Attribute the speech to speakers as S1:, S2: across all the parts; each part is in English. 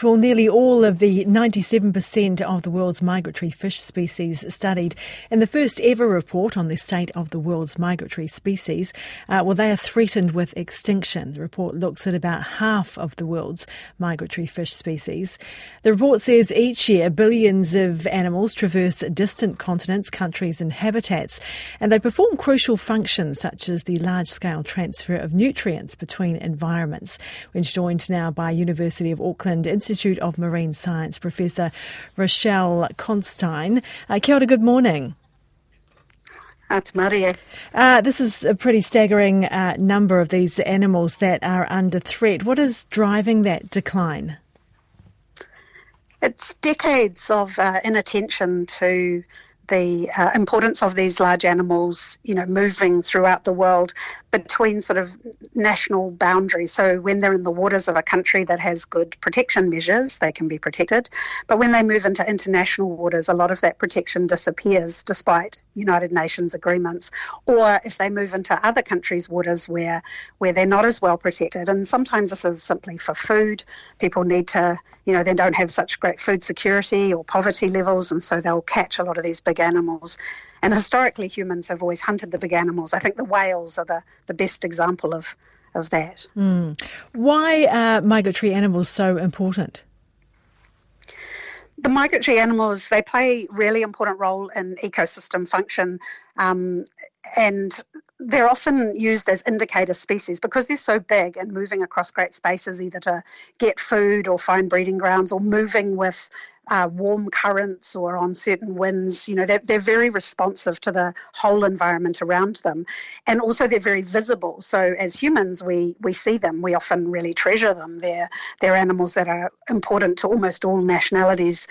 S1: Well, nearly all of the 97% of the world's migratory fish species studied in the first ever report on the state of the world's migratory species, uh, well, they are threatened with extinction. The report looks at about half of the world's migratory fish species. The report says each year billions of animals traverse distant continents, countries, and habitats, and they perform crucial functions such as the large scale transfer of nutrients between environments. We're joined now by University of Auckland Institute of Marine Science, Professor Rochelle Constantine. Uh, kia ora, good morning. Uh, this is a pretty staggering uh, number of these animals that are under threat. What is driving that decline?
S2: It's decades of uh, inattention to the uh, importance of these large animals, you know, moving throughout the world between sort of national boundaries. So when they're in the waters of a country that has good protection measures, they can be protected. But when they move into international waters, a lot of that protection disappears despite United Nations agreements. Or if they move into other countries' waters where where they're not as well protected. And sometimes this is simply for food. People need to, you know, they don't have such great food security or poverty levels, and so they'll catch a lot of these big animals. And historically, humans have always hunted the big animals. I think the whales are the, the best example of, of that.
S1: Mm. Why are migratory animals so important?
S2: The migratory animals, they play really important role in ecosystem function um, and they're often used as indicator species because they're so big and moving across great spaces either to get food or find breeding grounds or moving with uh, warm currents or on certain winds. You know, they're, they're very responsive to the whole environment around them. And also they're very visible. So as humans, we, we see them. We often really treasure them. They're, they're animals that are important to almost all nationalities,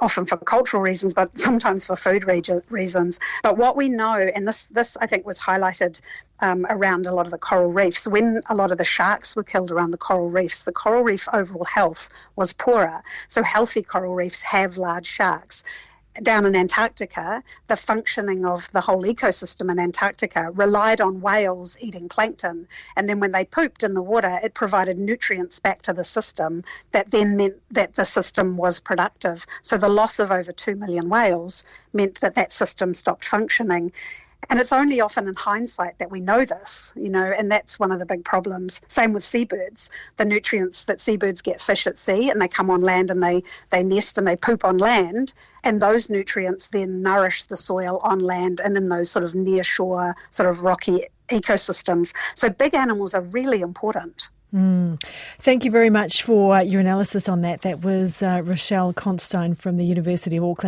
S2: often for cultural reasons, but sometimes for food reasons. But what we know, and this, this I think was highlighted um, around a lot of the coral reefs. When a lot of the sharks were killed around the coral reefs, the coral reef overall health was poorer. So healthy coral reefs have large sharks. Down in Antarctica, the functioning of the whole ecosystem in Antarctica relied on whales eating plankton. And then when they pooped in the water, it provided nutrients back to the system that then meant that the system was productive. So the loss of over 2 million whales meant that that system stopped functioning. And it's only often in hindsight that we know this, you know, and that's one of the big problems. Same with seabirds. The nutrients that seabirds get fish at sea and they come on land and they, they nest and they poop on land. And those nutrients then nourish the soil on land and in those sort of near shore, sort of rocky ecosystems. So big animals are really important.
S1: Mm. Thank you very much for your analysis on that. That was uh, Rochelle Constantine from the University of Auckland.